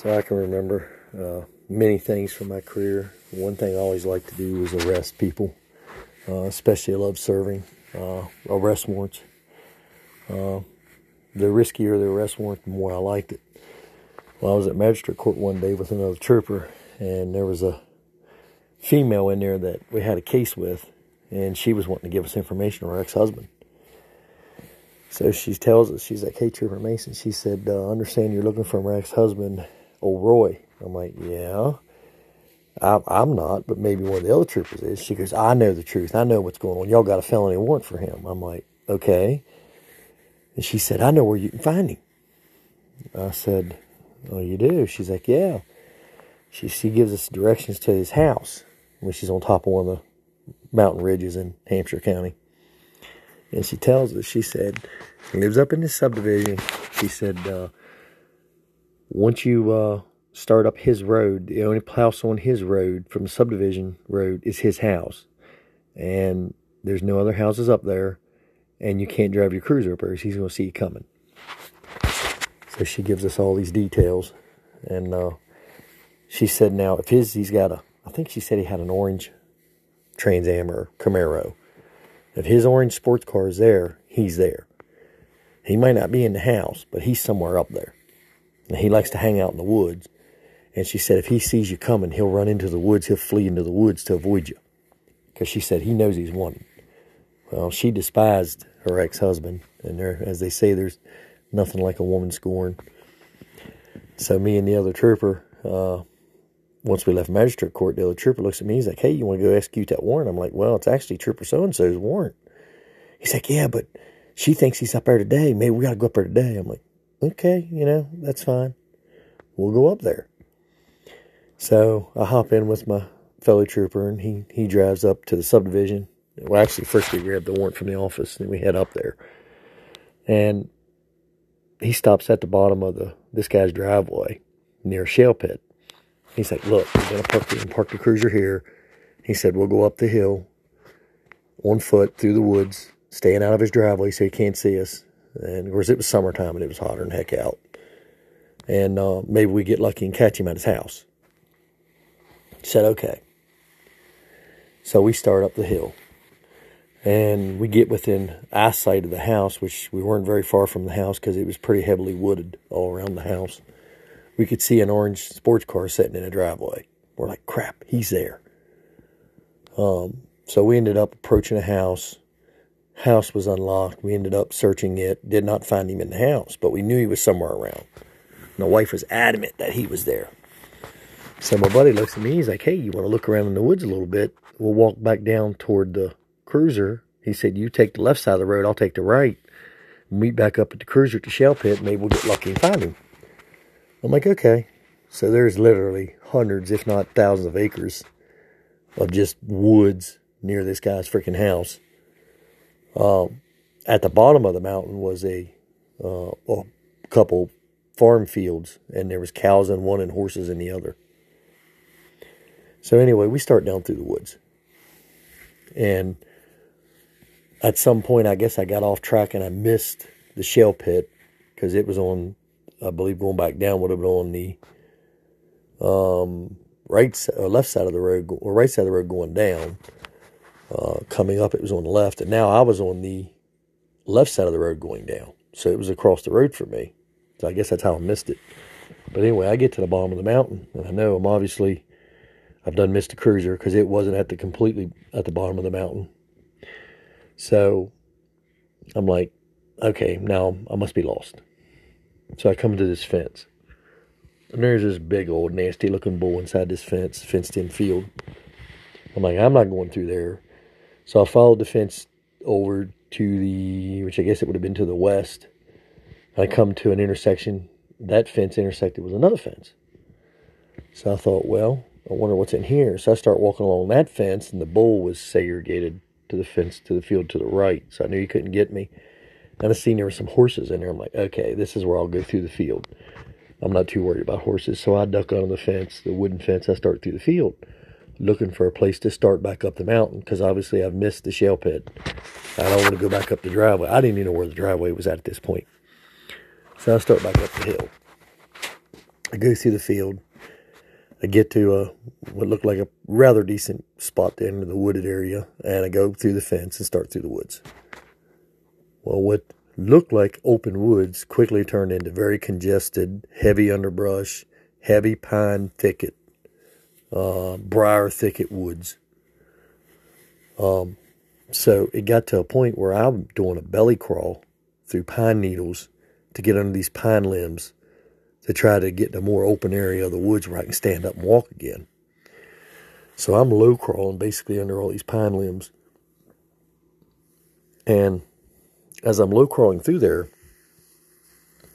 So I can remember uh, many things from my career. One thing I always liked to do was arrest people, uh, especially I love serving uh, arrest warrants. Uh, the riskier the arrest warrant, the more I liked it. Well, I was at magistrate court one day with another trooper, and there was a female in there that we had a case with, and she was wanting to give us information on her ex-husband. So she tells us, she's like, hey, Trooper Mason, she said, uh, understand you're looking for my ex-husband, old Roy. I'm like, yeah. I, I'm not, but maybe one of the other troopers is. She goes, I know the truth. I know what's going on. Y'all got a felony warrant for him. I'm like, okay. And she said, I know where you can find him. I said, oh, you do? She's like, yeah. She, she gives us directions to his house when she's on top of one of the mountain ridges in Hampshire County. And she tells us, she said, he lives up in this subdivision. She said, uh, once you uh, start up his road, the only house on his road from the subdivision road is his house. And there's no other houses up there. And you can't drive your cruiser up there. He's going to see you coming. So she gives us all these details. And uh, she said, now, if his, he's got a, I think she said he had an orange Trans Am or Camaro. If his orange sports car is there, he's there. He might not be in the house, but he's somewhere up there. And he likes to hang out in the woods. And she said if he sees you coming, he'll run into the woods. He'll flee into the woods to avoid you. Because she said he knows he's wanted. Well, she despised her ex-husband. And there, as they say, there's nothing like a woman scorned. So me and the other trooper, uh, once we left magistrate court, the other trooper looks at me. He's like, hey, you want to go execute that warrant? I'm like, well, it's actually Trooper so-and-so's warrant. He's like, yeah, but she thinks he's up there today. Maybe we got to go up there today. I'm like, okay, you know, that's fine. We'll go up there. So I hop in with my fellow trooper, and he, he drives up to the subdivision. Well, actually, first we grab the warrant from the office, then we head up there. And he stops at the bottom of the this guy's driveway near a shale pit. He's like, look, we're going to park the, park the cruiser here. He said, we'll go up the hill on foot through the woods, staying out of his driveway so he can't see us. And of course, it was summertime and it was hotter than heck out. And uh, maybe we get lucky and catch him at his house. He said, okay. So we start up the hill. And we get within eyesight of the house, which we weren't very far from the house because it was pretty heavily wooded all around the house we could see an orange sports car sitting in a driveway. We're like, crap, he's there. Um, so we ended up approaching a house. House was unlocked. We ended up searching it. Did not find him in the house, but we knew he was somewhere around. My wife was adamant that he was there. So my buddy looks at me. He's like, hey, you want to look around in the woods a little bit? We'll walk back down toward the cruiser. He said, you take the left side of the road. I'll take the right. Meet back up at the cruiser at the shell pit. Maybe we'll get lucky and find him. I'm like, okay. So there's literally hundreds, if not thousands of acres of just woods near this guy's freaking house. Um, at the bottom of the mountain was a, uh, a couple farm fields, and there was cows in one and horses in the other. So anyway, we start down through the woods. And at some point, I guess I got off track and I missed the shell pit because it was on I believe going back down would have been on the um, right or uh, left side of the road or right side of the road going down. Uh, coming up, it was on the left, and now I was on the left side of the road going down. So it was across the road for me. So I guess that's how I missed it. But anyway, I get to the bottom of the mountain, and I know I'm obviously I've done missed a cruiser because it wasn't at the completely at the bottom of the mountain. So I'm like, okay, now I must be lost. So I come to this fence. And there's this big old nasty looking bull inside this fence, fenced in field. I'm like, I'm not going through there. So I followed the fence over to the, which I guess it would have been to the west. I come to an intersection. That fence intersected with another fence. So I thought, well, I wonder what's in here. So I start walking along that fence, and the bull was segregated to the fence to the field to the right. So I knew he couldn't get me. And I seen there were some horses in there. I'm like, okay, this is where I'll go through the field. I'm not too worried about horses. So I duck under the fence, the wooden fence. I start through the field, looking for a place to start back up the mountain because obviously I've missed the shale pit. I don't want to go back up the driveway. I didn't even know where the driveway was at at this point. So I start back up the hill. I go through the field. I get to a, what looked like a rather decent spot to enter the wooded area, and I go through the fence and start through the woods. Well, what looked like open woods quickly turned into very congested, heavy underbrush, heavy pine thicket, uh, briar thicket woods. Um, so it got to a point where I'm doing a belly crawl through pine needles to get under these pine limbs to try to get in a more open area of the woods where I can stand up and walk again. So I'm low crawling basically under all these pine limbs. And as I'm low crawling through there,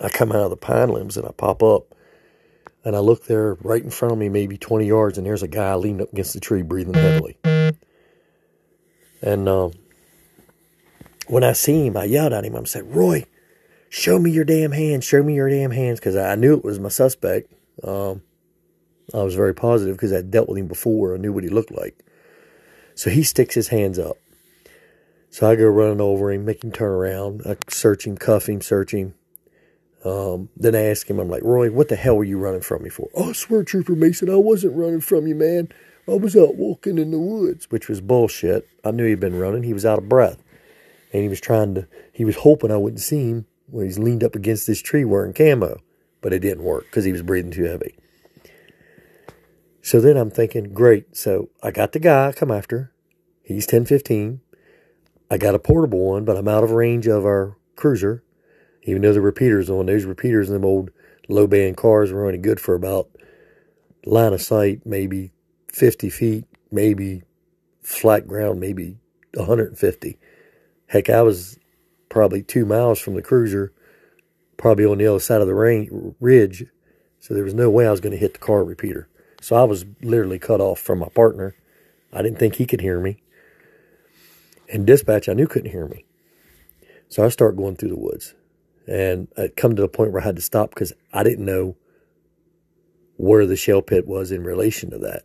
I come out of the pine limbs and I pop up and I look there right in front of me, maybe 20 yards, and there's a guy leaning up against the tree breathing heavily. And um, when I see him, I yelled at him. I said, Roy, show me your damn hands. Show me your damn hands. Because I knew it was my suspect. Um, I was very positive because I'd dealt with him before. I knew what he looked like. So he sticks his hands up. So I go running over him, make him turn around. I search him, cuff him, search him. Um, then I ask him, I'm like, Roy, what the hell were you running from me for? Oh, I swear, Trooper Mason, I wasn't running from you, man. I was out walking in the woods, which was bullshit. I knew he'd been running. He was out of breath. And he was trying to, he was hoping I wouldn't see him when he's leaned up against this tree wearing camo. But it didn't work because he was breathing too heavy. So then I'm thinking, great. So I got the guy I come after. He's 1015. I got a portable one, but I'm out of range of our cruiser. Even though the repeaters on those repeaters in them old low band cars were only good for about line of sight, maybe 50 feet, maybe flat ground, maybe 150. Heck, I was probably two miles from the cruiser, probably on the other side of the range, ridge, so there was no way I was going to hit the car repeater. So I was literally cut off from my partner. I didn't think he could hear me. And dispatch, I knew couldn't hear me. So I start going through the woods. And it come to the point where I had to stop because I didn't know where the shell pit was in relation to that.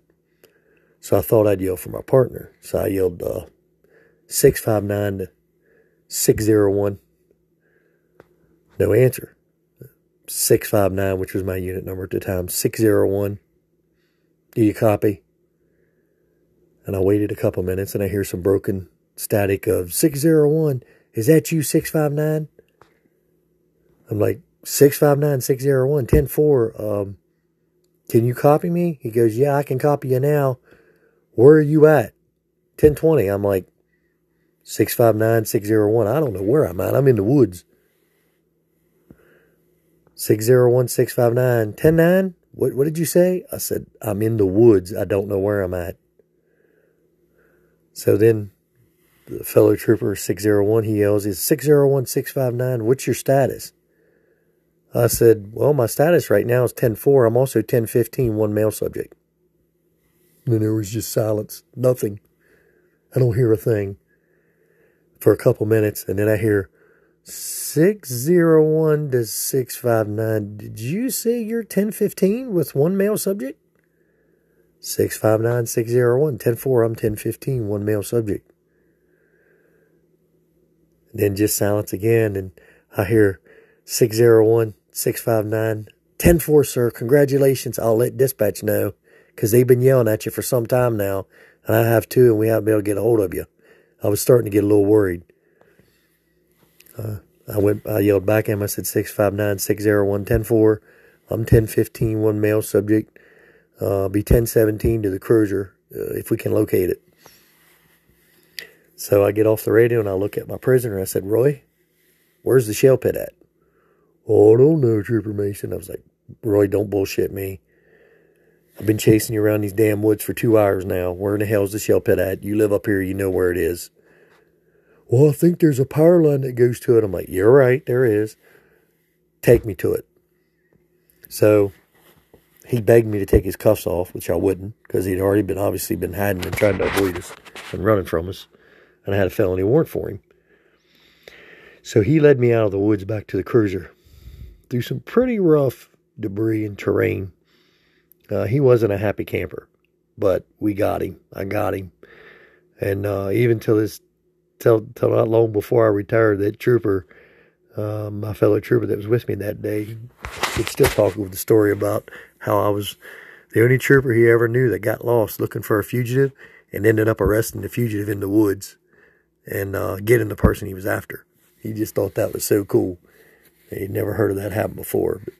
So I thought I'd yell for my partner. So I yelled uh, 659 to 601. No answer. 659, which was my unit number at the time. 601. Do you copy? And I waited a couple minutes and I hear some broken static of 601. Is that you, 659? I'm like, 659 601 104. Um, can you copy me? He goes, Yeah, I can copy you now. Where are you at? 1020. I'm like, 659 601. I don't know where I'm at. I'm in the woods. 601 659 109. What, what did you say? I said, I'm in the woods. I don't know where I'm at. So then the fellow trooper 601, he yells, is 601 659, what's your status? I said, well, my status right now is 10-4. I'm also 10-15, one male subject. And then there was just silence, nothing. I don't hear a thing for a couple minutes, and then I hear 601 to 659. Did you say you're 1015 with one male subject? 659 601 10 4. I'm 1015, one male subject. And then just silence again, and I hear 601 659 104, sir. Congratulations. I'll let dispatch know because they've been yelling at you for some time now, and I have too, and we haven't been able to get a hold of you. I was starting to get a little worried. Uh, I went, I yelled back at him. I said, 659 601 104. I'm 1015, one male subject. Uh, be 1017 to the cruiser uh, if we can locate it. So I get off the radio and I look at my prisoner. I said, Roy, where's the shell pit at? Oh, I don't know, Trooper Mason. I was like, Roy, don't bullshit me. I've been chasing you around these damn woods for two hours now. Where in the hell's the shell pit at? You live up here, you know where it is. Well, I think there's a power line that goes to it. I'm like, you're right, there is. Take me to it. So he begged me to take his cuffs off, which I wouldn't, because he'd already been obviously been hiding and trying to avoid us and running from us. And I had a felony warrant for him. So he led me out of the woods back to the cruiser through some pretty rough debris and terrain. Uh, he wasn't a happy camper, but we got him. I got him. And uh, even till this, till, till not long before I retired, that trooper, uh, my fellow trooper that was with me that day, would still talk with the story about how I was the only trooper he ever knew that got lost looking for a fugitive and ended up arresting the fugitive in the woods and uh, getting the person he was after. He just thought that was so cool. He'd never heard of that happen before. But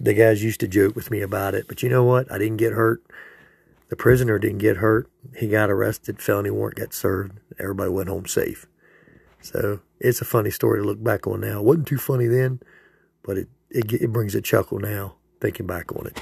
the guys used to joke with me about it. But you know what? I didn't get hurt. The prisoner didn't get hurt. He got arrested, felony warrant got served. Everybody went home safe. So it's a funny story to look back on now. It wasn't too funny then, but it, it, it brings a chuckle now thinking back on it.